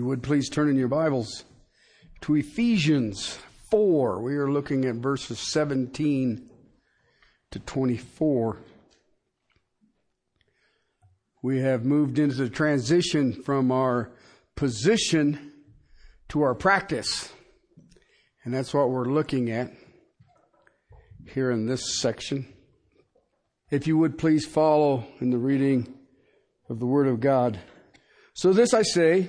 You would please turn in your Bibles to Ephesians 4. We are looking at verses 17 to 24. We have moved into the transition from our position to our practice. And that's what we're looking at here in this section. If you would please follow in the reading of the Word of God. So this I say,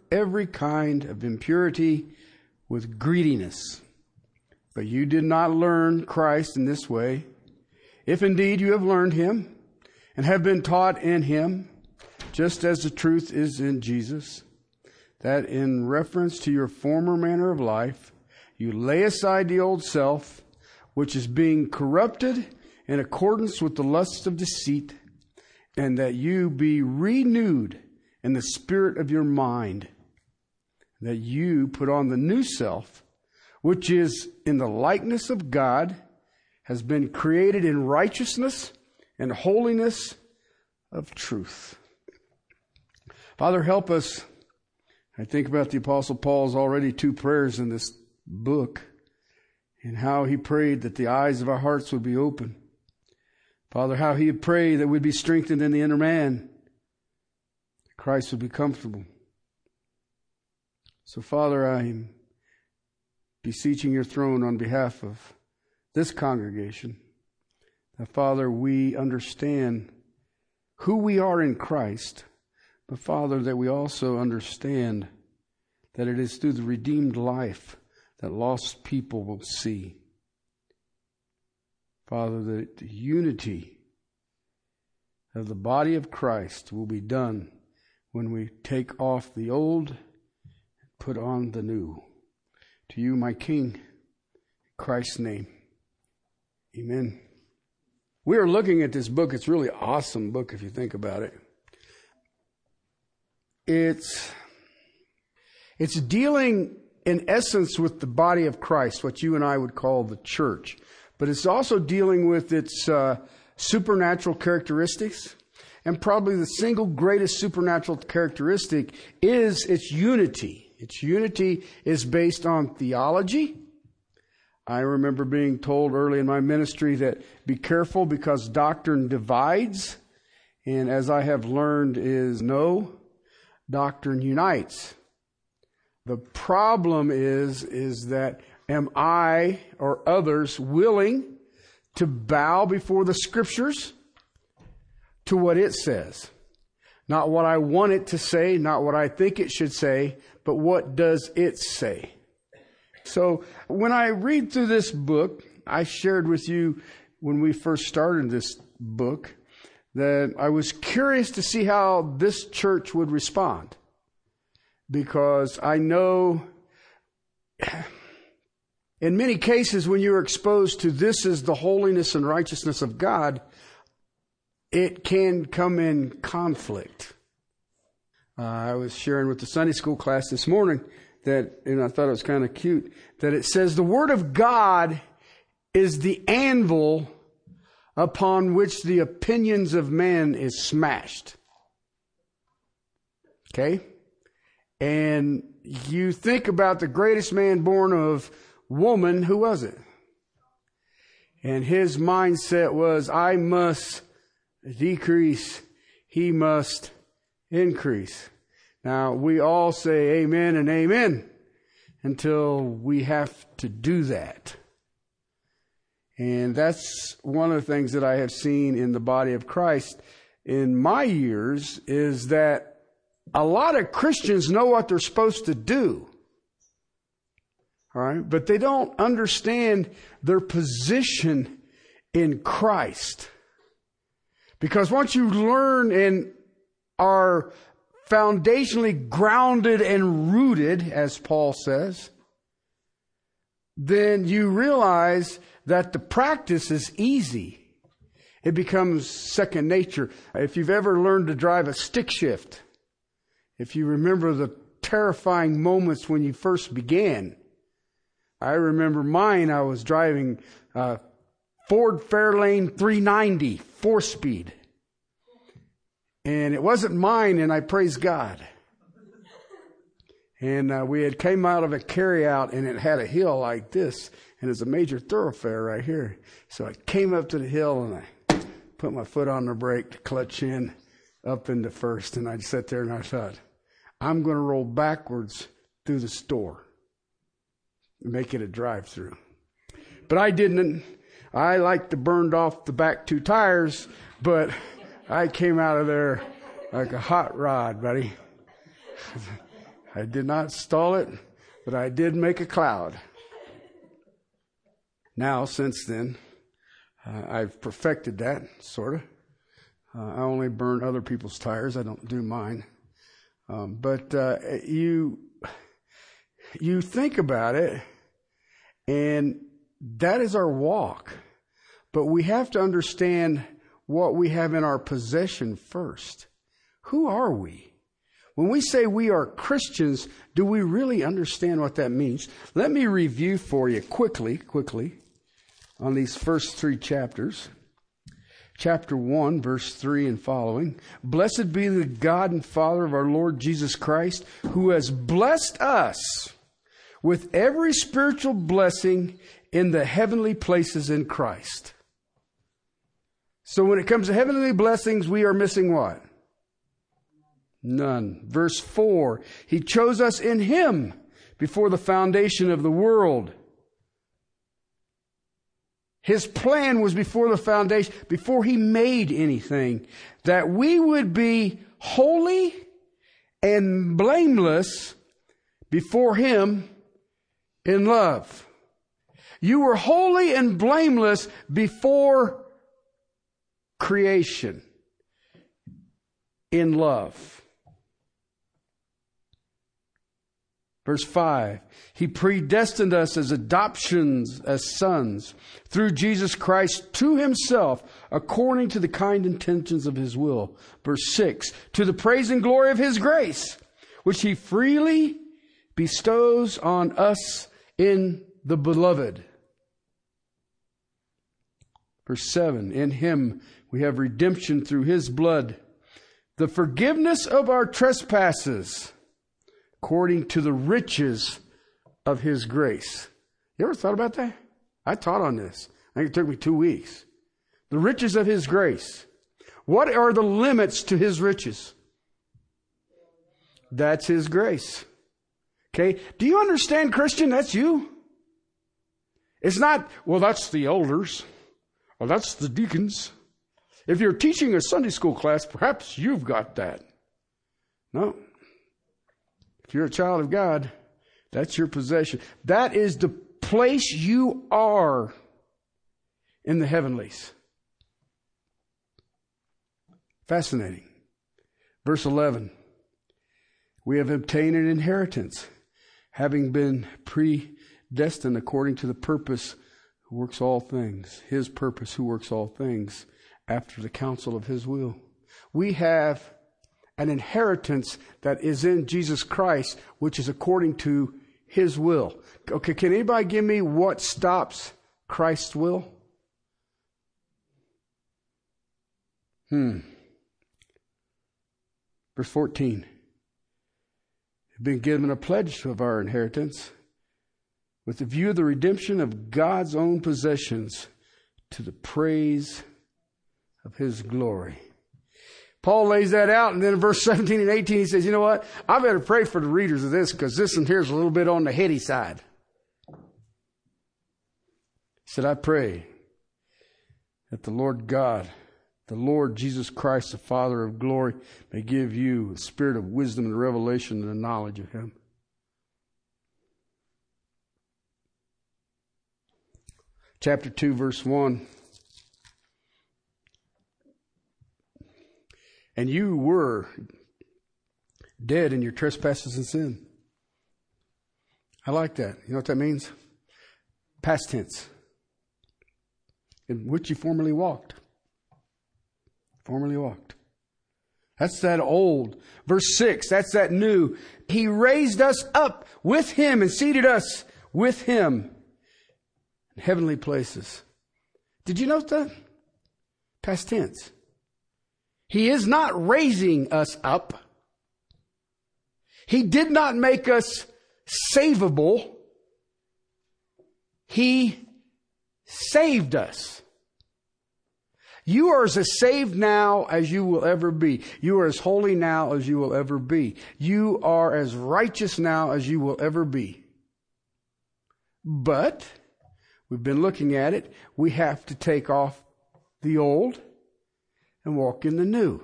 every kind of impurity with greediness. But you did not learn Christ in this way. If indeed you have learned him and have been taught in him, just as the truth is in Jesus, that in reference to your former manner of life, you lay aside the old self, which is being corrupted in accordance with the lusts of deceit, and that you be renewed in the spirit of your mind, that you put on the new self, which is in the likeness of God, has been created in righteousness and holiness of truth. Father, help us. I think about the Apostle Paul's already two prayers in this book and how he prayed that the eyes of our hearts would be open. Father, how he prayed that we'd be strengthened in the inner man Christ would be comfortable. So, Father, I am beseeching your throne on behalf of this congregation that, Father, we understand who we are in Christ, but, Father, that we also understand that it is through the redeemed life that lost people will see. Father, that the unity of the body of Christ will be done when we take off the old put on the new. To you, my King, Christ's name. Amen. We are looking at this book. It's really awesome book if you think about it. It's it's dealing in essence with the body of Christ, what you and I would call the church, but it's also dealing with its uh, supernatural characteristics. And probably the single greatest supernatural characteristic is its unity. Its unity is based on theology. I remember being told early in my ministry that be careful because doctrine divides. And as I have learned is no, doctrine unites. The problem is, is that am I or others willing to bow before the scriptures? to what it says. Not what I want it to say, not what I think it should say, but what does it say? So when I read through this book, I shared with you when we first started this book that I was curious to see how this church would respond. Because I know in many cases when you're exposed to this is the holiness and righteousness of God, it can come in conflict. Uh, I was sharing with the Sunday school class this morning that, and I thought it was kind of cute, that it says the Word of God is the anvil upon which the opinions of man is smashed. Okay? And you think about the greatest man born of woman, who was it? And his mindset was, I must decrease, he must increase. Now, we all say amen and amen until we have to do that. And that's one of the things that I have seen in the body of Christ in my years is that a lot of Christians know what they're supposed to do. All right. But they don't understand their position in Christ. Because once you learn and are foundationally grounded and rooted, as Paul says, then you realize that the practice is easy. It becomes second nature. If you've ever learned to drive a stick shift, if you remember the terrifying moments when you first began, I remember mine, I was driving uh, Ford Fairlane 390, four speed. And it wasn't mine, and I praise God. And uh, we had came out of a carryout, and it had a hill like this, and it's a major thoroughfare right here. So I came up to the hill, and I put my foot on the brake to clutch in up into first, and I sat there and I thought, I'm going to roll backwards through the store make it a drive through. But I didn't. I like to burned off the back two tires, but I came out of there like a hot rod, buddy. I did not stall it, but I did make a cloud. Now, since then, uh, I've perfected that, sort of. Uh, I only burn other people's tires. I don't do mine. Um, but uh, you you think about it, and that is our walk. But we have to understand what we have in our possession first. Who are we? When we say we are Christians, do we really understand what that means? Let me review for you quickly, quickly, on these first three chapters. Chapter 1, verse 3 and following. Blessed be the God and Father of our Lord Jesus Christ, who has blessed us with every spiritual blessing in the heavenly places in Christ. So when it comes to heavenly blessings, we are missing what? None. Verse 4 He chose us in Him before the foundation of the world. His plan was before the foundation, before He made anything, that we would be holy and blameless before Him in love. You were holy and blameless before creation in love. Verse 5 He predestined us as adoptions, as sons, through Jesus Christ to Himself, according to the kind intentions of His will. Verse 6 To the praise and glory of His grace, which He freely bestows on us in the beloved. Verse 7 In him we have redemption through his blood, the forgiveness of our trespasses, according to the riches of his grace. You ever thought about that? I taught on this. I think it took me two weeks. The riches of his grace. What are the limits to his riches? That's his grace. Okay? Do you understand, Christian? That's you. It's not, well, that's the elders. Well, that's the deacons. If you're teaching a Sunday school class, perhaps you've got that. No. If you're a child of God, that's your possession. That is the place you are in the heavenlies. Fascinating. Verse 11. We have obtained an inheritance having been predestined according to the purpose who works all things, his purpose who works all things after the counsel of his will. We have an inheritance that is in Jesus Christ, which is according to his will. Okay, can anybody give me what stops Christ's will? Hmm. Verse 14 Have been given a pledge of our inheritance with the view of the redemption of God's own possessions to the praise of his glory. Paul lays that out, and then in verse 17 and 18, he says, You know what? I better pray for the readers of this because this one here is a little bit on the heady side. He said, I pray that the Lord God the Lord Jesus Christ, the Father of glory, may give you a spirit of wisdom and revelation and the knowledge of Him. Chapter 2, verse 1. And you were dead in your trespasses and sin. I like that. You know what that means? Past tense. In which you formerly walked. Formerly walked. That's that old. Verse 6, that's that new. He raised us up with him and seated us with him in heavenly places. Did you note that? Past tense. He is not raising us up. He did not make us savable. He saved us. You are as saved now as you will ever be. You are as holy now as you will ever be. You are as righteous now as you will ever be. But, we've been looking at it, we have to take off the old and walk in the new.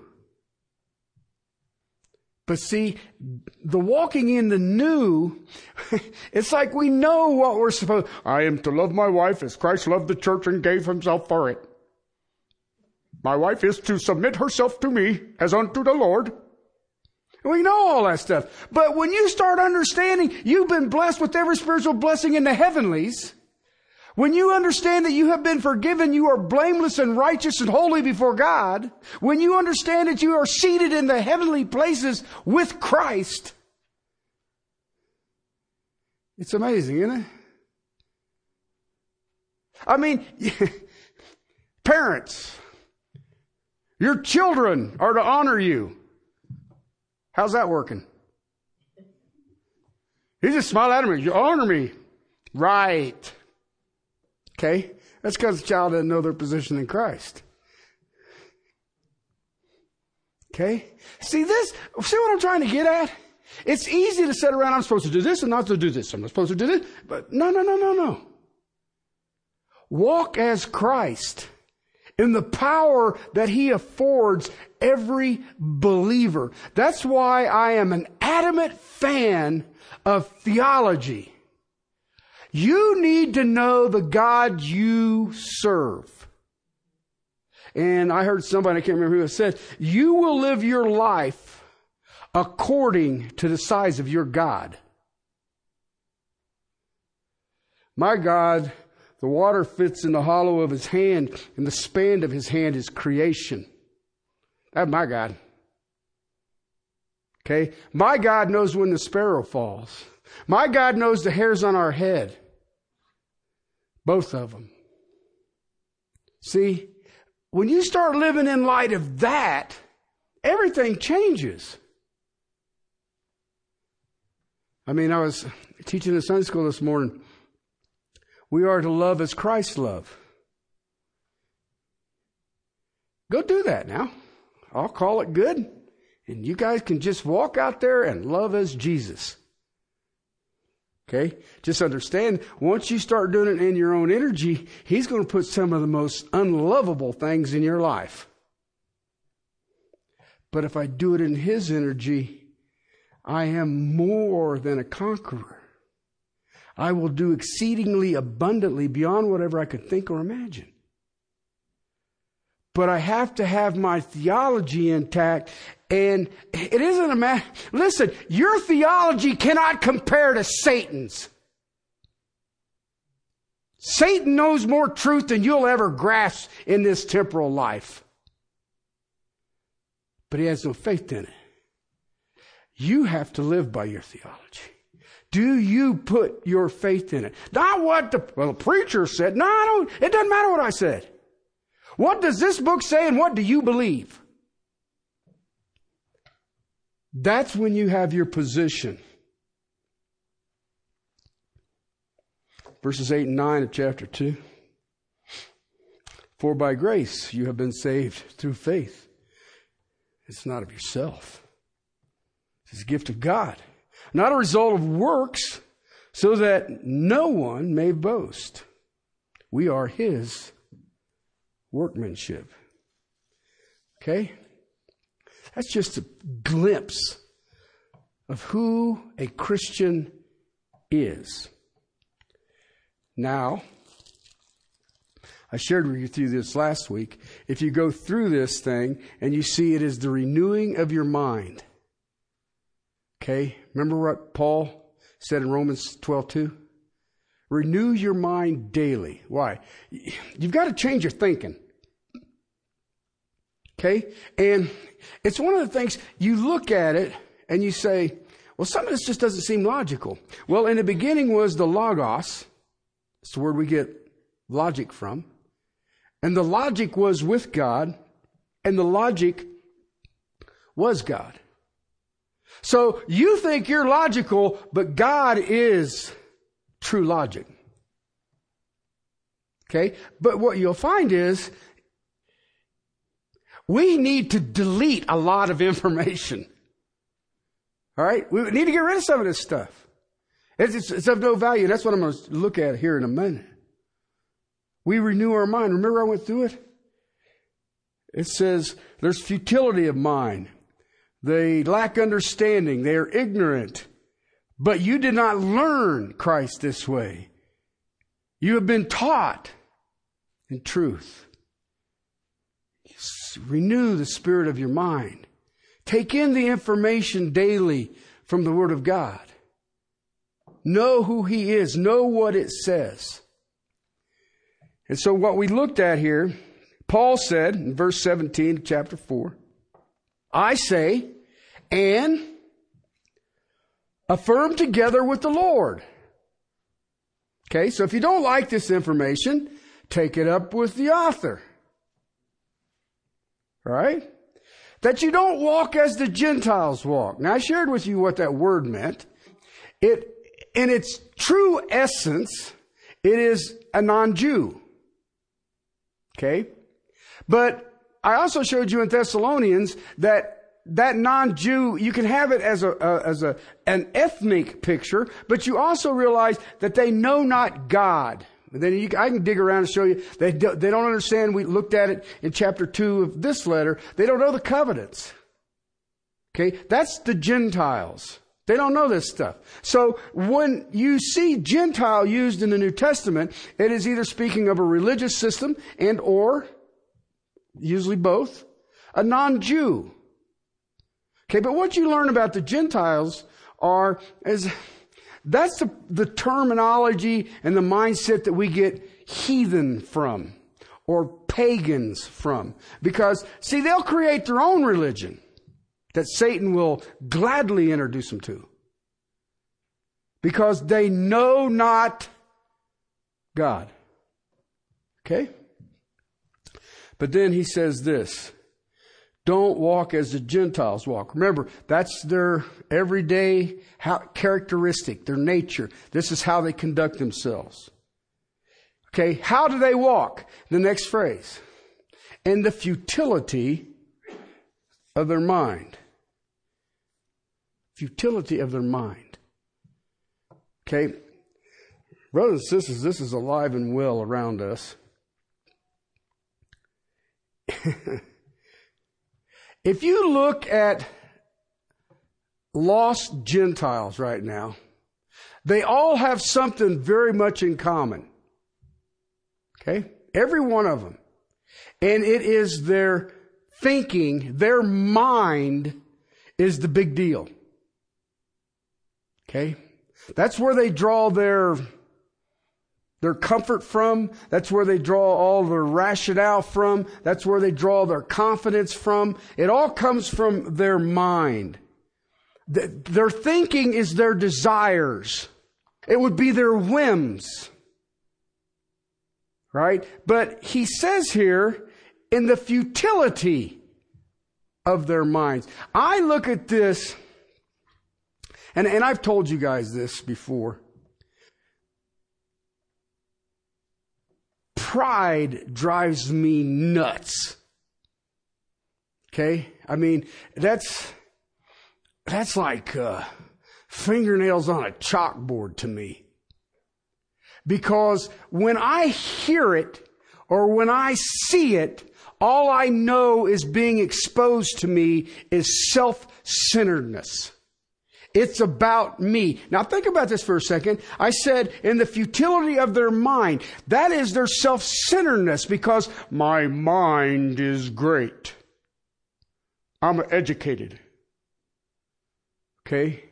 But see, the walking in the new, it's like we know what we're supposed, I am to love my wife as Christ loved the church and gave himself for it. My wife is to submit herself to me as unto the Lord. We know all that stuff. But when you start understanding you've been blessed with every spiritual blessing in the heavenlies, when you understand that you have been forgiven, you are blameless and righteous and holy before God. When you understand that you are seated in the heavenly places with Christ. It's amazing, isn't it? I mean, parents, your children are to honor you. How's that working? You just smile at me. You honor me. Right. Okay? That's because the child doesn't know their position in Christ. Okay? See this? See what I'm trying to get at? It's easy to sit around, I'm supposed to do this and not to do this. I'm not supposed to do this. But no, no, no, no, no. Walk as Christ in the power that He affords every believer. That's why I am an adamant fan of theology. You need to know the God you serve. And I heard somebody, I can't remember who said, you will live your life according to the size of your God. My God, the water fits in the hollow of his hand, and the span of his hand is creation. That's my God. Okay? My God knows when the sparrow falls. My God knows the hairs on our head. Both of them. See, when you start living in light of that, everything changes. I mean, I was teaching in Sunday school this morning. We are to love as Christ loved. Go do that now. I'll call it good. And you guys can just walk out there and love as Jesus. Okay? Just understand, once you start doing it in your own energy, He's going to put some of the most unlovable things in your life. But if I do it in His energy, I am more than a conqueror. I will do exceedingly abundantly beyond whatever I could think or imagine. But I have to have my theology intact and it isn't a matter, listen, your theology cannot compare to Satan's. Satan knows more truth than you'll ever grasp in this temporal life. But he has no faith in it. You have to live by your theology. Do you put your faith in it? Not what the, well, the preacher said. No, I don't, it doesn't matter what I said. What does this book say and what do you believe? That's when you have your position. Verses 8 and 9 of chapter 2. For by grace you have been saved through faith. It's not of yourself. It's a gift of God, not a result of works, so that no one may boast. We are His workmanship. Okay? That's just a glimpse of who a Christian is. Now, I shared with you through this last week. If you go through this thing and you see it is the renewing of your mind, Okay? Remember what Paul said in Romans 12 2? Renew your mind daily. Why? You've got to change your thinking. Okay? And it's one of the things you look at it and you say, well, some of this just doesn't seem logical. Well, in the beginning was the logos. It's the word we get logic from. And the logic was with God, and the logic was God. So you think you're logical, but God is true logic. Okay? But what you'll find is we need to delete a lot of information. All right? We need to get rid of some of this stuff. It's, it's, it's of no value. That's what I'm going to look at here in a minute. We renew our mind. Remember I went through it? It says there's futility of mind. They lack understanding. They are ignorant. But you did not learn Christ this way. You have been taught in truth. Renew the spirit of your mind. Take in the information daily from the Word of God. Know who He is. Know what it says. And so what we looked at here, Paul said in verse 17 chapter 4, I say, and affirm together with the Lord. Okay, so if you don't like this information, take it up with the author. Right? That you don't walk as the Gentiles walk. Now I shared with you what that word meant. It, in its true essence, it is a non-Jew. Okay? But I also showed you in Thessalonians that that non-Jew, you can have it as a, as a, an ethnic picture, but you also realize that they know not God. And then you, I can dig around and show you they, do, they don't understand. We looked at it in chapter two of this letter. They don't know the covenants. Okay. That's the Gentiles. They don't know this stuff. So when you see Gentile used in the New Testament, it is either speaking of a religious system and or, usually both, a non-Jew. Okay, but what you learn about the Gentiles are, is, that's the, the terminology and the mindset that we get heathen from or pagans from. Because, see, they'll create their own religion that Satan will gladly introduce them to. Because they know not God. Okay? But then he says this don't walk as the Gentiles walk. Remember, that's their everyday characteristic, their nature. This is how they conduct themselves. Okay, how do they walk? The next phrase. And the futility of their mind. Futility of their mind. Okay, brothers and sisters, this is alive and well around us. If you look at lost Gentiles right now, they all have something very much in common. Okay? Every one of them. And it is their thinking, their mind is the big deal. Okay? That's where they draw their their comfort from. That's where they draw all their rationale from. That's where they draw their confidence from. It all comes from their mind. Their thinking is their desires. It would be their whims. Right? But he says here, in the futility of their minds. I look at this, and, and I've told you guys this before. Pride drives me nuts. Okay? I mean, that's, that's like, uh, fingernails on a chalkboard to me. Because when I hear it or when I see it, all I know is being exposed to me is self-centeredness. It's about me. Now think about this for a second. I said in the futility of their mind. That is their self-centeredness because my mind is great. I'm educated. Okay?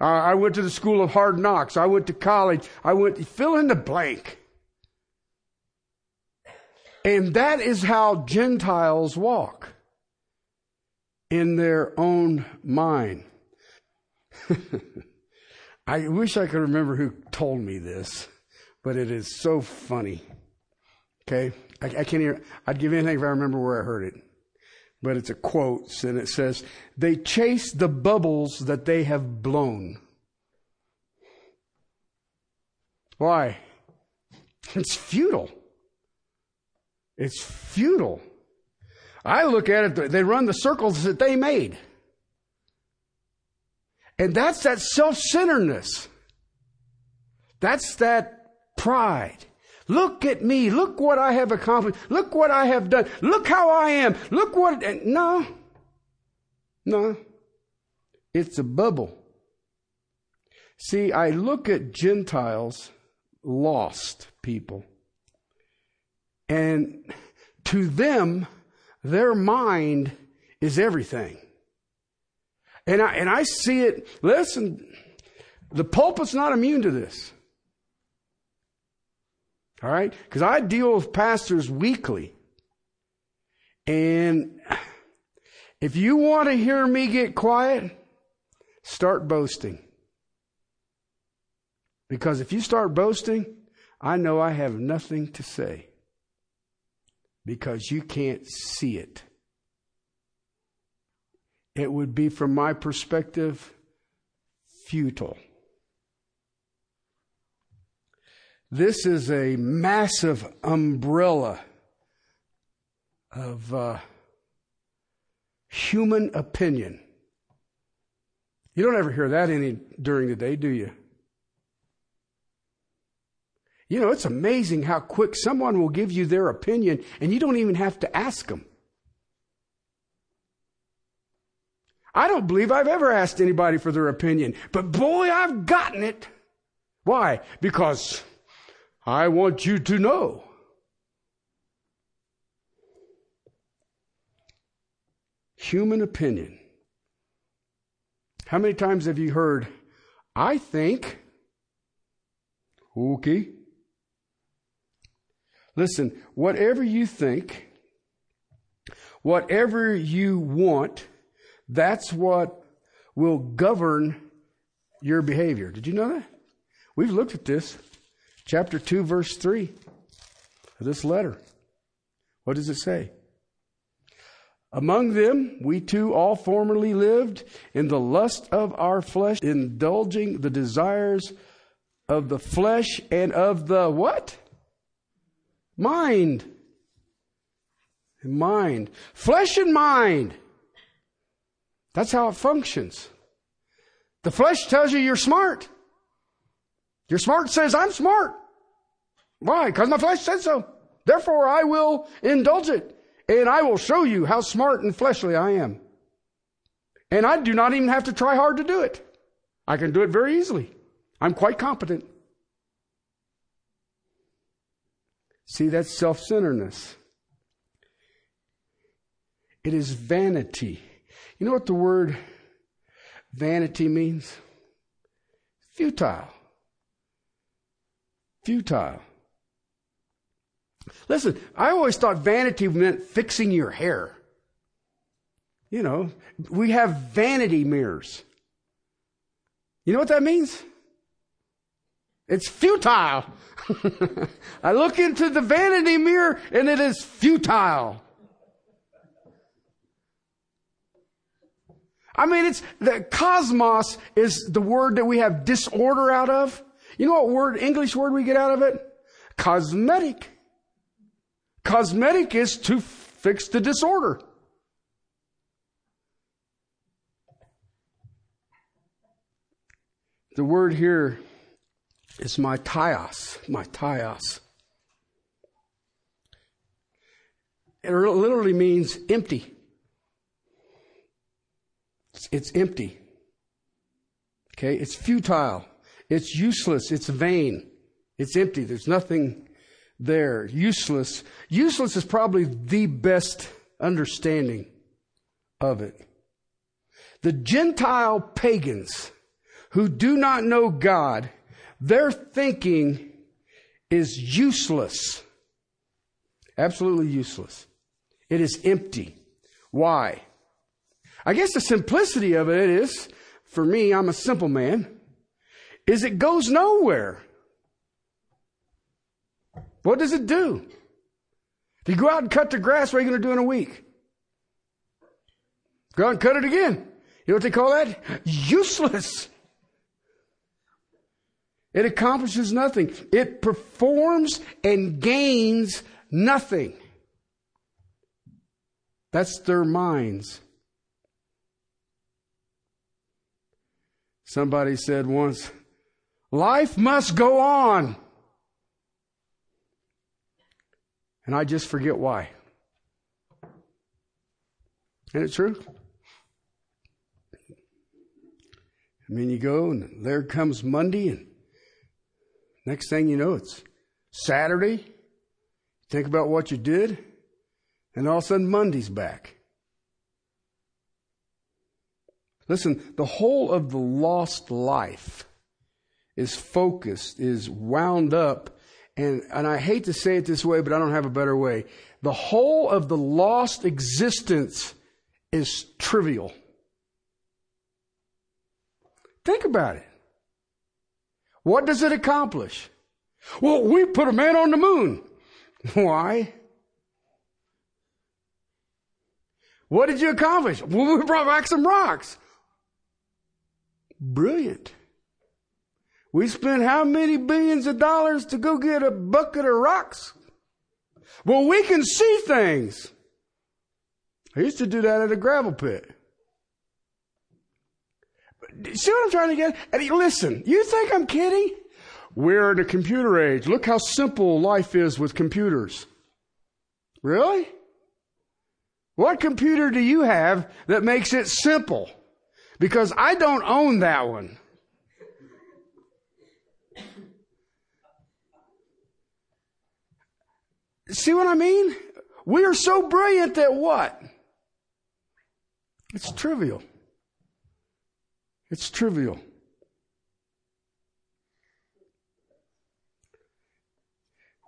Uh, I went to the school of hard knocks. I went to college. I went, fill in the blank. And that is how Gentiles walk in their own mind. I wish I could remember who told me this, but it is so funny. Okay? I, I can't even, I'd give anything if I remember where I heard it. But it's a quote, and it says, They chase the bubbles that they have blown. Why? It's futile. It's futile. I look at it, they run the circles that they made. And that's that self centeredness. That's that pride. Look at me. Look what I have accomplished. Look what I have done. Look how I am. Look what. No. No. It's a bubble. See, I look at Gentiles, lost people, and to them, their mind is everything. And I, and I see it, listen, the pulpit's not immune to this. All right? Because I deal with pastors weekly. And if you want to hear me get quiet, start boasting. Because if you start boasting, I know I have nothing to say because you can't see it. It would be, from my perspective, futile. This is a massive umbrella of uh, human opinion. You don't ever hear that any during the day, do you? You know, it's amazing how quick someone will give you their opinion and you don't even have to ask them. I don't believe I've ever asked anybody for their opinion, but boy, I've gotten it. Why? Because I want you to know. Human opinion. How many times have you heard, I think, okay? Listen, whatever you think, whatever you want, that's what will govern your behavior. Did you know that? We've looked at this. Chapter 2, verse 3 of this letter. What does it say? Among them, we too all formerly lived in the lust of our flesh, indulging the desires of the flesh and of the what? Mind. Mind. Flesh and mind. That's how it functions. The flesh tells you you're smart. Your smart says, I'm smart. Why? Because my flesh said so. Therefore, I will indulge it. And I will show you how smart and fleshly I am. And I do not even have to try hard to do it. I can do it very easily. I'm quite competent. See, that's self centeredness. It is vanity. You know what the word vanity means? Futile. Futile. Listen, I always thought vanity meant fixing your hair. You know, we have vanity mirrors. You know what that means? It's futile. I look into the vanity mirror and it is futile. I mean, it's the cosmos is the word that we have disorder out of. You know what word, English word we get out of it? Cosmetic. Cosmetic is to fix the disorder. The word here is mataios, my tios. It literally means empty. It's, it's empty. Okay? It's futile. It's useless. It's vain. It's empty. There's nothing there. Useless. Useless is probably the best understanding of it. The Gentile pagans who do not know God, their thinking is useless. Absolutely useless. It is empty. Why? I guess the simplicity of it is, for me, I'm a simple man, is it goes nowhere. What does it do? If you go out and cut the grass, what are you going to do in a week? Go out and cut it again. You know what they call that? Useless. It accomplishes nothing. It performs and gains nothing. That's their minds. Somebody said once, life must go on. And I just forget why. And it true. I mean, you go and there comes Monday, and next thing you know, it's Saturday. Think about what you did, and all of a sudden Monday's back. Listen, the whole of the lost life is focused, is wound up, and, and I hate to say it this way, but I don't have a better way. The whole of the lost existence is trivial. Think about it. What does it accomplish? Well, we put a man on the moon. Why? What did you accomplish? Well, we brought back some rocks. Brilliant. We spent how many billions of dollars to go get a bucket of rocks? Well, we can see things. I used to do that at a gravel pit. See what I'm trying to get? And listen, you think I'm kidding? We're in a computer age. Look how simple life is with computers. Really? What computer do you have that makes it simple? Because I don't own that one. See what I mean? We are so brilliant that what? It's trivial. It's trivial.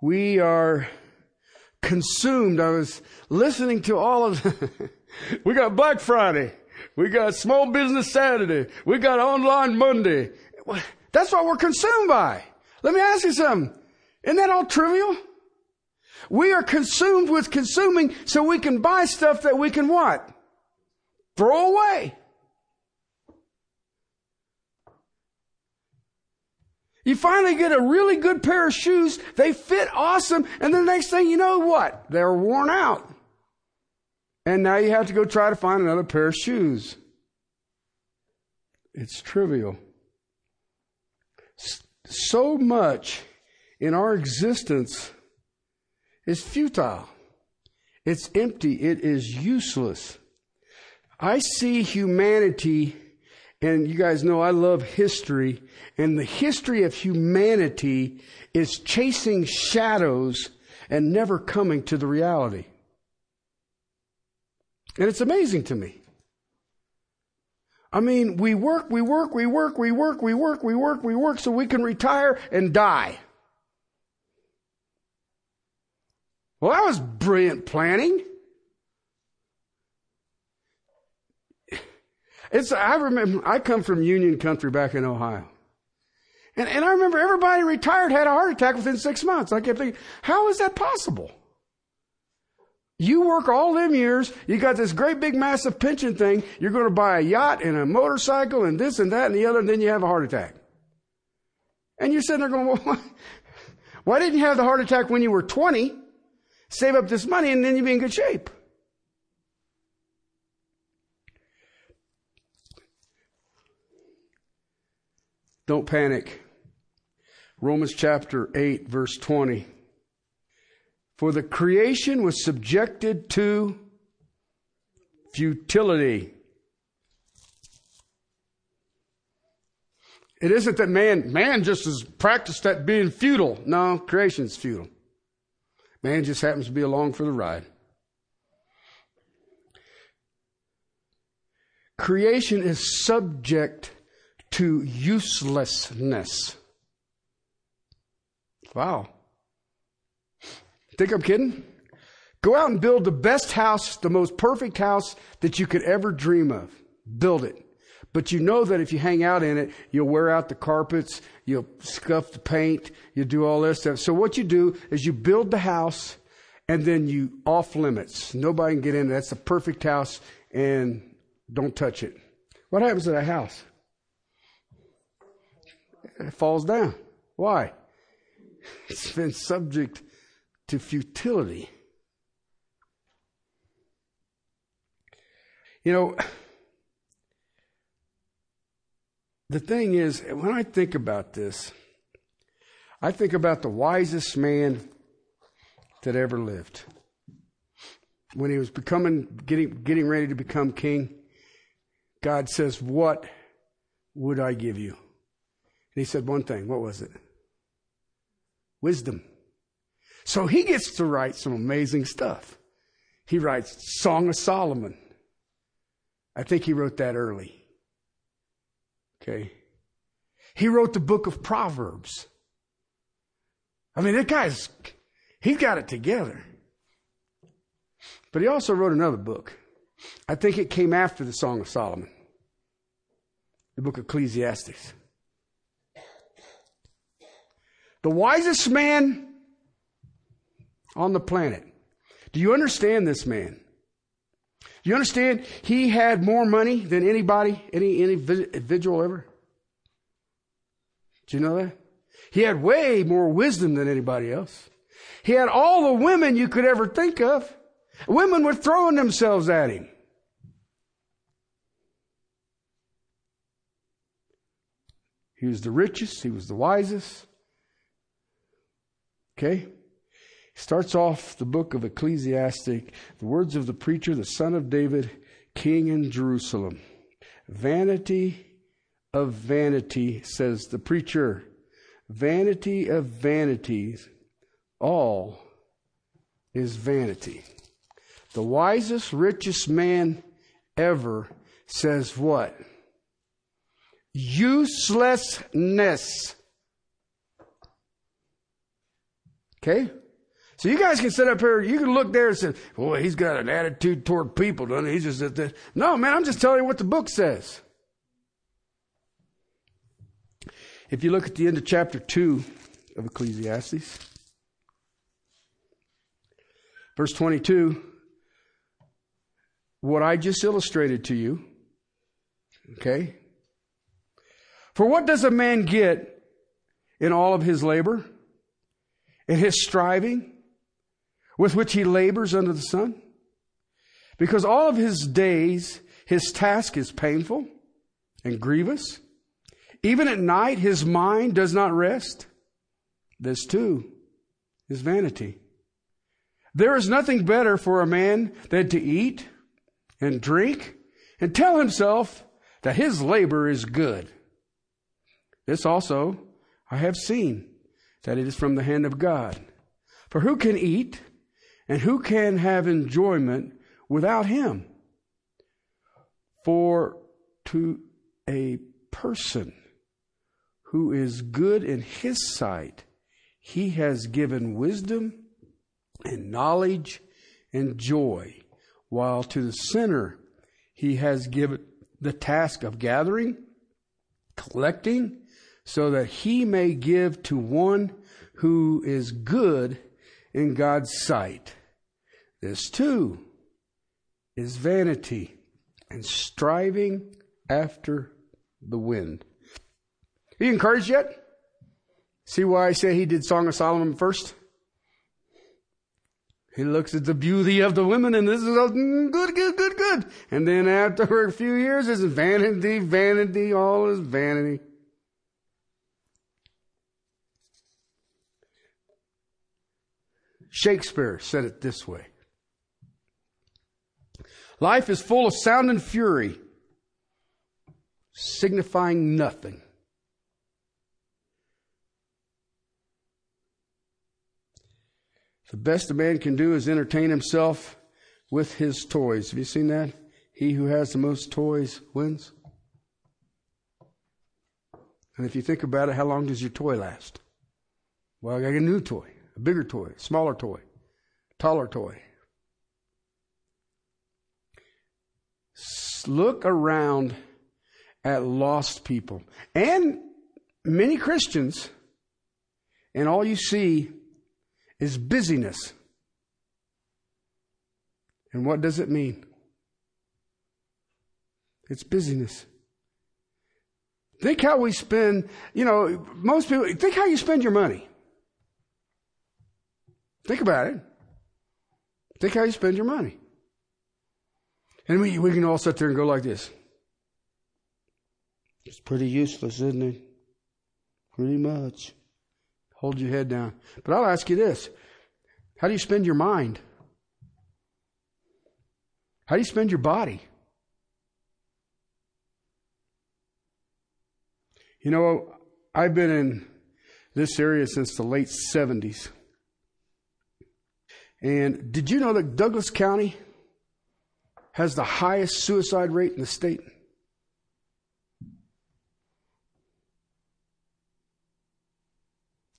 We are consumed. I was listening to all of, we got Black Friday. We got Small Business Saturday. We got Online Monday. That's what we're consumed by. Let me ask you something. Isn't that all trivial? We are consumed with consuming so we can buy stuff that we can what? Throw away. You finally get a really good pair of shoes. They fit awesome. And the next thing you know what? They're worn out. And now you have to go try to find another pair of shoes. It's trivial. So much in our existence is futile. It's empty. It is useless. I see humanity and you guys know I love history. And the history of humanity is chasing shadows and never coming to the reality. And it's amazing to me. I mean, we work, we work, we work, we work, we work, we work, we work so we can retire and die. Well, that was brilliant planning. It's, I remember, I come from Union Country back in Ohio. And, and I remember everybody retired had a heart attack within six months. I kept thinking, how is that possible? You work all them years, you got this great big massive pension thing, you're going to buy a yacht and a motorcycle and this and that and the other, and then you have a heart attack. And you're sitting there going, well, why didn't you have the heart attack when you were 20? Save up this money and then you'd be in good shape. Don't panic. Romans chapter 8, verse 20. For the creation was subjected to futility. It isn't that man, man just is practiced at being futile. No, creation's futile. Man just happens to be along for the ride. Creation is subject to uselessness. Wow. Think I'm kidding? Go out and build the best house, the most perfect house that you could ever dream of. Build it. But you know that if you hang out in it, you'll wear out the carpets, you'll scuff the paint, you'll do all this stuff. So what you do is you build the house and then you off limits. Nobody can get in. That's the perfect house and don't touch it. What happens to that house? It falls down. Why? It's been subject to futility. You know, the thing is, when I think about this, I think about the wisest man that ever lived. When he was becoming, getting, getting ready to become king, God says, What would I give you? And he said one thing. What was it? Wisdom. So he gets to write some amazing stuff. He writes Song of Solomon. I think he wrote that early. Okay. He wrote the book of Proverbs. I mean, that guy's, he's got it together. But he also wrote another book. I think it came after the Song of Solomon, the book of Ecclesiastes. The wisest man on the planet. Do you understand this man? Do you understand? He had more money than anybody, any individual ever. Do you know that? He had way more wisdom than anybody else. He had all the women you could ever think of. Women were throwing themselves at him. He was the richest. He was the wisest. Okay? Starts off the book of Ecclesiastic, the words of the preacher, the son of David, king in Jerusalem. Vanity of vanity, says the preacher. Vanity of vanities, all is vanity. The wisest, richest man ever says what? Uselessness. Okay? So you guys can sit up here, you can look there and say, boy, he's got an attitude toward people, doesn't he? He's just at this. No, man, I'm just telling you what the book says. If you look at the end of chapter 2 of Ecclesiastes, verse 22, what I just illustrated to you, okay? For what does a man get in all of his labor, in his striving? With which he labors under the sun? Because all of his days, his task is painful and grievous. Even at night, his mind does not rest. This too is vanity. There is nothing better for a man than to eat and drink and tell himself that his labor is good. This also I have seen that it is from the hand of God. For who can eat and who can have enjoyment without him? For to a person who is good in his sight, he has given wisdom and knowledge and joy, while to the sinner he has given the task of gathering, collecting, so that he may give to one who is good in God's sight. This too is vanity and striving after the wind. Are you encouraged yet? See why I say he did Song of Solomon first? He looks at the beauty of the women and this is good, good, good, good. And then after a few years, it's vanity, vanity, all is vanity. Shakespeare said it this way Life is full of sound and fury, signifying nothing. The best a man can do is entertain himself with his toys. Have you seen that? He who has the most toys wins. And if you think about it, how long does your toy last? Well, I got a new toy, a bigger toy, a smaller toy, taller toy. Look around at lost people and many Christians, and all you see is busyness. And what does it mean? It's busyness. Think how we spend, you know, most people, think how you spend your money. Think about it. Think how you spend your money. And we, we can all sit there and go like this. It's pretty useless, isn't it? Pretty much. Hold your head down. But I'll ask you this How do you spend your mind? How do you spend your body? You know, I've been in this area since the late 70s. And did you know that Douglas County has the highest suicide rate in the state?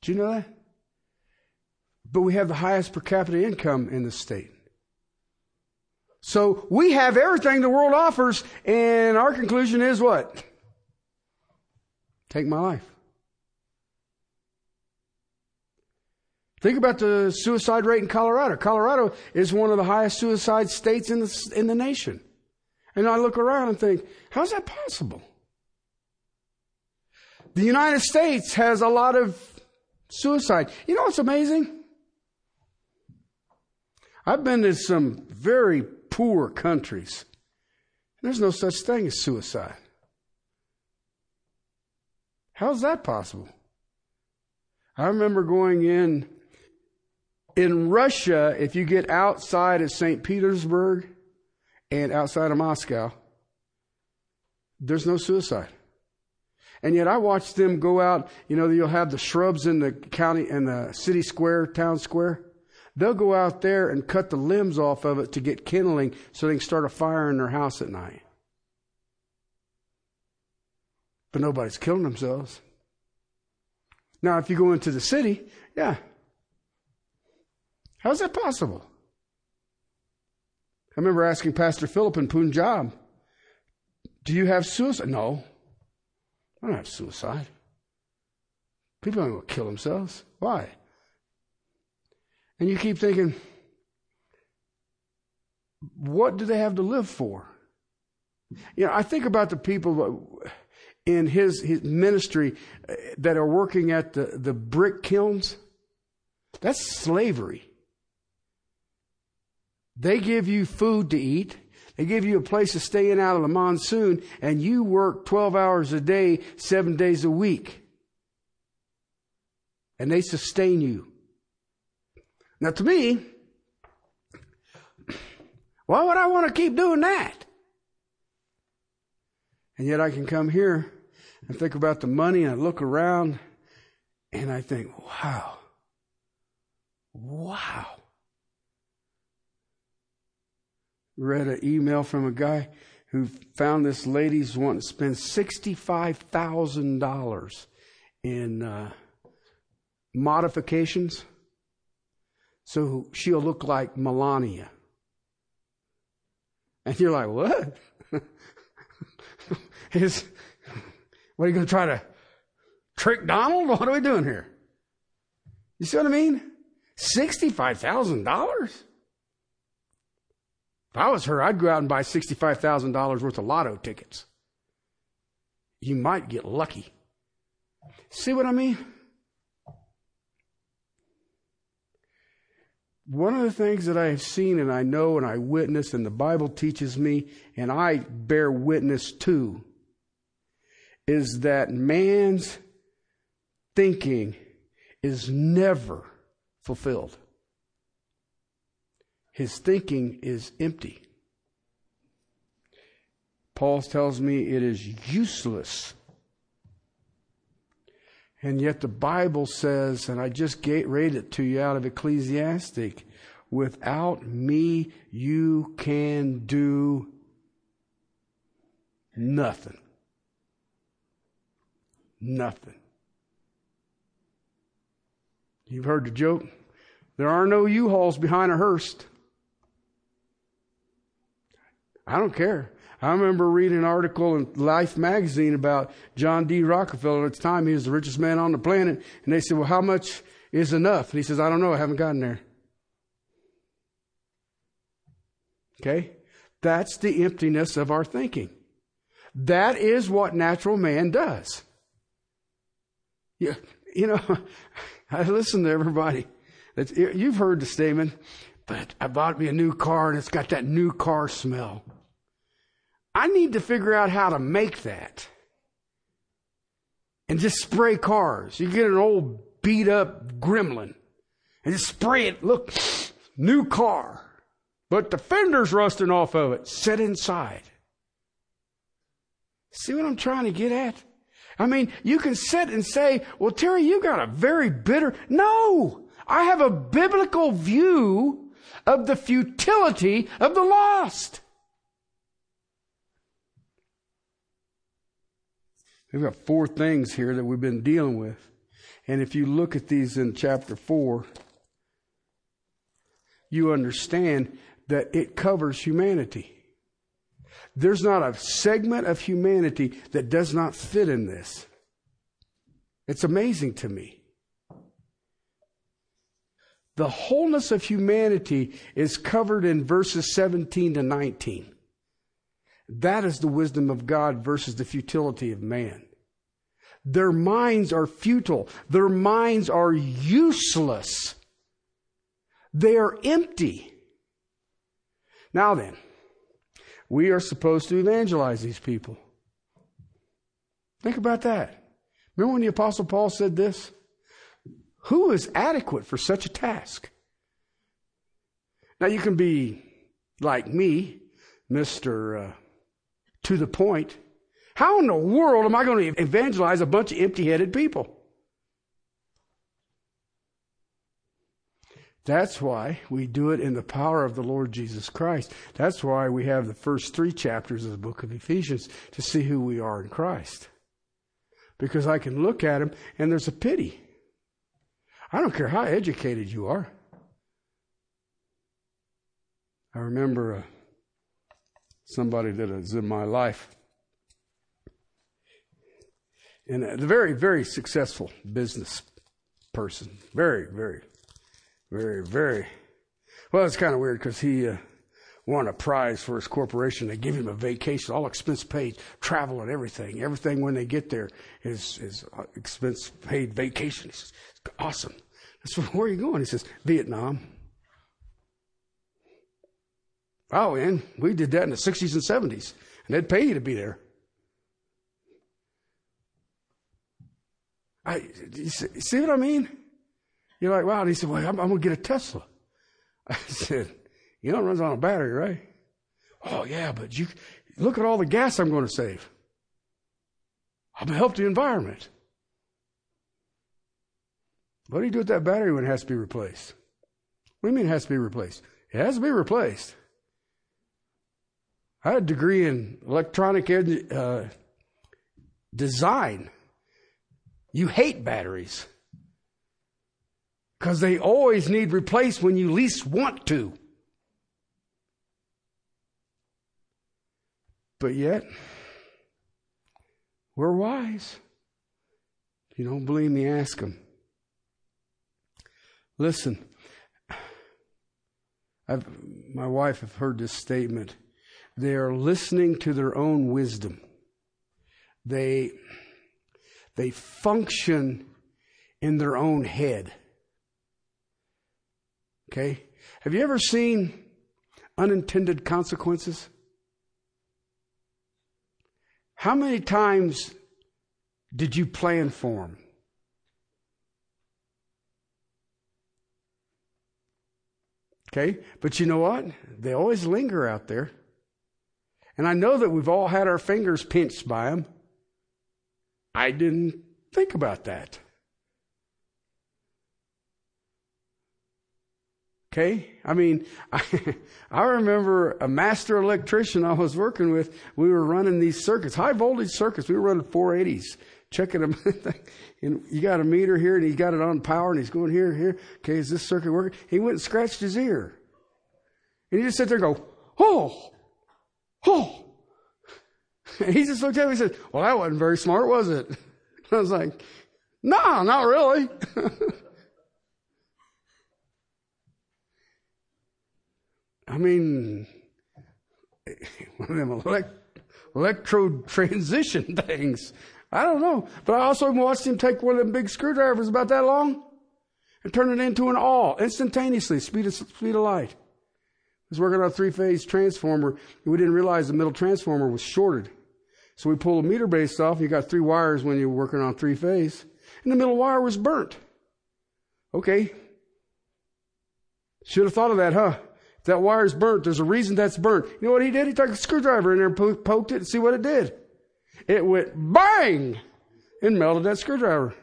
Do you know that? But we have the highest per capita income in the state. So we have everything the world offers, and our conclusion is what? Take my life. Think about the suicide rate in Colorado. Colorado is one of the highest suicide states in the, in the nation. And I look around and think, how's that possible? The United States has a lot of suicide. You know what's amazing? I've been to some very poor countries. There's no such thing as suicide. How's that possible? I remember going in in Russia, if you get outside of St. Petersburg and outside of Moscow, there's no suicide. And yet I watch them go out, you know, you'll have the shrubs in the county, in the city square, town square. They'll go out there and cut the limbs off of it to get kindling so they can start a fire in their house at night. But nobody's killing themselves. Now, if you go into the city, yeah, How's that possible? I remember asking Pastor Philip in Punjab, Do you have suicide? No. I don't have suicide. People don't to kill themselves. Why? And you keep thinking, what do they have to live for? You know, I think about the people in his, his ministry uh, that are working at the, the brick kilns. That's slavery. They give you food to eat. They give you a place to stay in out of the monsoon, and you work 12 hours a day, seven days a week. And they sustain you. Now, to me, why would I want to keep doing that? And yet I can come here and think about the money, and I look around, and I think, wow, wow. Read an email from a guy who found this lady's wanting to spend $65,000 in uh, modifications so she'll look like Melania. And you're like, what? Is, what are you going to try to trick Donald? What are we doing here? You see what I mean? $65,000? If I was her, I'd go out and buy $65,000 worth of lotto tickets. You might get lucky. See what I mean? One of the things that I have seen and I know and I witness and the Bible teaches me and I bear witness to is that man's thinking is never fulfilled his thinking is empty. Paul tells me it is useless. And yet the Bible says, and I just read it to you out of Ecclesiastic, without me you can do nothing. Nothing. You've heard the joke. There are no U-Hauls behind a hearse. I don't care. I remember reading an article in Life magazine about John D. Rockefeller. At the time, he was the richest man on the planet. And they said, well, how much is enough? And he says, I don't know. I haven't gotten there. Okay? That's the emptiness of our thinking. That is what natural man does. You, you know, I listen to everybody. It's, you've heard the statement, but I bought me a new car and it's got that new car smell. I need to figure out how to make that. And just spray cars. You get an old beat up gremlin and just spray it. Look, new car. But the fender's rusting off of it. Sit inside. See what I'm trying to get at? I mean, you can sit and say, well, Terry, you got a very bitter. No! I have a biblical view of the futility of the lost. We've got four things here that we've been dealing with. And if you look at these in chapter four, you understand that it covers humanity. There's not a segment of humanity that does not fit in this. It's amazing to me. The wholeness of humanity is covered in verses 17 to 19. That is the wisdom of God versus the futility of man. Their minds are futile. Their minds are useless. They are empty. Now then, we are supposed to evangelize these people. Think about that. Remember when the Apostle Paul said this? Who is adequate for such a task? Now you can be like me, Mr. Uh, to the point. How in the world am I going to evangelize a bunch of empty headed people? That's why we do it in the power of the Lord Jesus Christ. That's why we have the first three chapters of the book of Ephesians to see who we are in Christ. Because I can look at him and there's a pity. I don't care how educated you are. I remember uh, somebody that is in my life, and a very, very successful business person. Very, very, very, very. Well, it's kind of weird because he uh, won a prize for his corporation. They give him a vacation, all expense paid, travel and everything. Everything when they get there is, is expense paid vacation. He says, awesome. I said, where are you going? He says, Vietnam. Oh, and we did that in the 60s and 70s, and they'd pay you to be there. I, see what I mean? You're like, wow. And he said, well, I'm, I'm going to get a Tesla. I said, you know, it runs on a battery, right? Oh, yeah, but you look at all the gas I'm going to save. I'm going to help the environment. What do you do with that battery when it has to be replaced? What do you mean it has to be replaced? It has to be replaced. I had a degree in electronic uh, design. You hate batteries because they always need replaced when you least want to. But yet, we're wise. If you don't believe me, ask them. Listen, I've, my wife have heard this statement. They are listening to their own wisdom. They, they function in their own head. Okay? Have you ever seen unintended consequences? How many times did you plan for them? Okay? But you know what? They always linger out there. And I know that we've all had our fingers pinched by them. I didn't think about that. Okay? I mean, I, I, remember a master electrician I was working with. We were running these circuits, high voltage circuits. We were running 480s, checking them. and you got a meter here and he's got it on power and he's going here, here. Okay, is this circuit working? He went and scratched his ear. And he just sat there and go, oh, oh. And he just looked at me and said, well, that wasn't very smart, was it? I was like, no, not really. I mean, one of them elect, electrode transition things. I don't know. But I also watched him take one of them big screwdrivers about that long and turn it into an awl instantaneously, speed of, speed of light. Was working on a three phase transformer and we didn't realize the middle transformer was shorted. So we pulled a meter base off. and You got three wires when you're working on three phase and the middle wire was burnt. Okay. Should have thought of that, huh? If that wire's burnt, there's a reason that's burnt. You know what he did? He took a screwdriver in there and poked it and see what it did. It went bang and melted that screwdriver.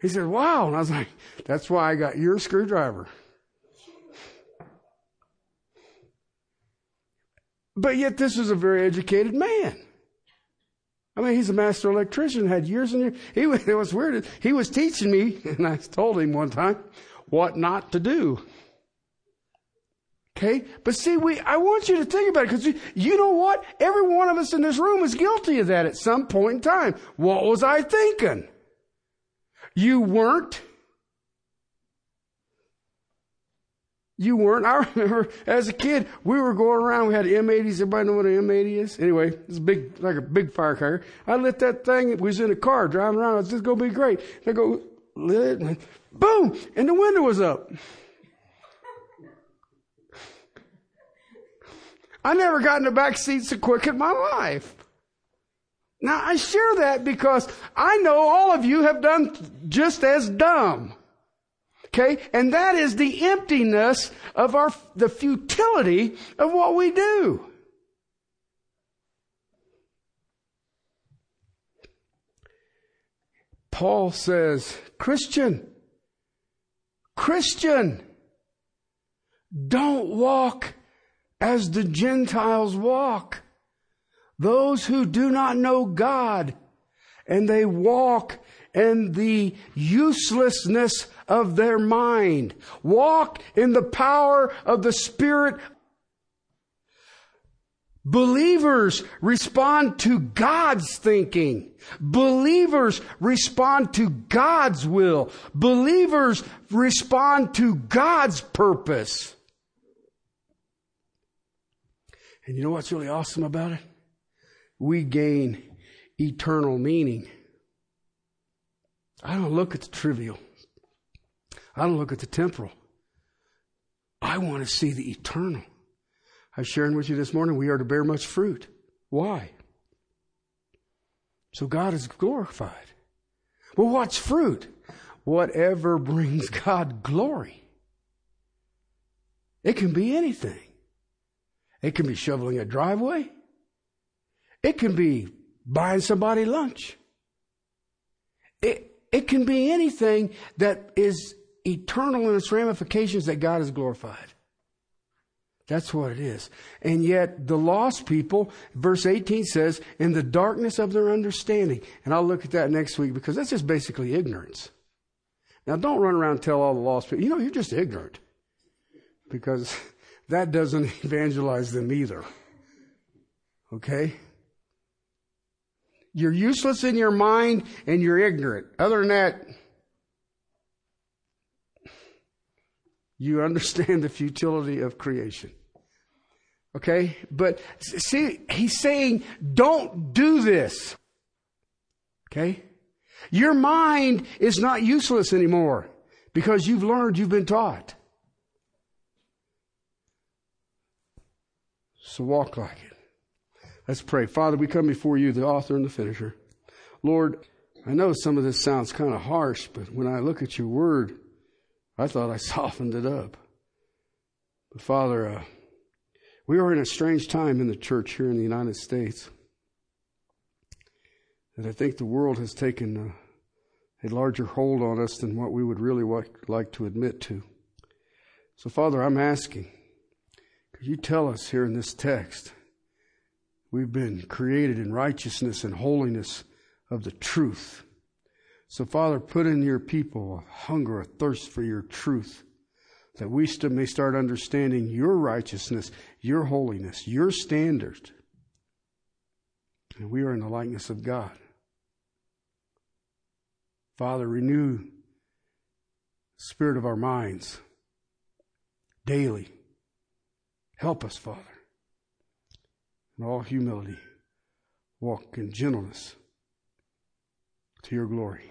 He said, wow. And I was like, that's why I got your screwdriver. But yet this was a very educated man. I mean, he's a master electrician, had years and years. He was, it was weird. He was teaching me, and I told him one time what not to do. Okay? But see, we, I want you to think about it because you, you know what? Every one of us in this room is guilty of that at some point in time. What was I thinking? You weren't. You weren't. I remember as a kid, we were going around. We had M80s. Everybody know what an M80 is? Anyway, it's big, like a big firecracker. I lit that thing. It was in a car driving around. It's just going to be great. I go, lit it, boom, and the window was up. I never got in the back seat so quick in my life. Now I share that because I know all of you have done just as dumb. Okay? And that is the emptiness of our, the futility of what we do. Paul says, Christian, Christian, don't walk as the Gentiles walk. Those who do not know God and they walk in the uselessness of their mind. Walk in the power of the Spirit. Believers respond to God's thinking. Believers respond to God's will. Believers respond to God's purpose. And you know what's really awesome about it? We gain eternal meaning. I don't look at the trivial. I don't look at the temporal. I want to see the eternal. I was sharing with you this morning, we are to bear much fruit. Why? So God is glorified. Well, what's fruit? Whatever brings God glory. It can be anything. It can be shoveling a driveway. It can be buying somebody lunch. It, it can be anything that is eternal in its ramifications that God is glorified. That's what it is. And yet the lost people, verse 18 says, in the darkness of their understanding. And I'll look at that next week because that's just basically ignorance. Now don't run around and tell all the lost people, you know, you're just ignorant. Because that doesn't evangelize them either. Okay? You're useless in your mind and you're ignorant. Other than that, you understand the futility of creation. Okay? But see, he's saying, don't do this. Okay? Your mind is not useless anymore because you've learned, you've been taught. So walk like it. Let's pray. Father, we come before you, the author and the finisher. Lord, I know some of this sounds kind of harsh, but when I look at your word, I thought I softened it up. But Father, uh, we are in a strange time in the church here in the United States. And I think the world has taken a, a larger hold on us than what we would really like, like to admit to. So, Father, I'm asking could you tell us here in this text we've been created in righteousness and holiness of the truth. So, Father, put in your people a hunger, a thirst for your truth, that we may start understanding your righteousness, your holiness, your standard. And we are in the likeness of God. Father, renew the spirit of our minds daily. Help us, Father, in all humility, walk in gentleness to your glory.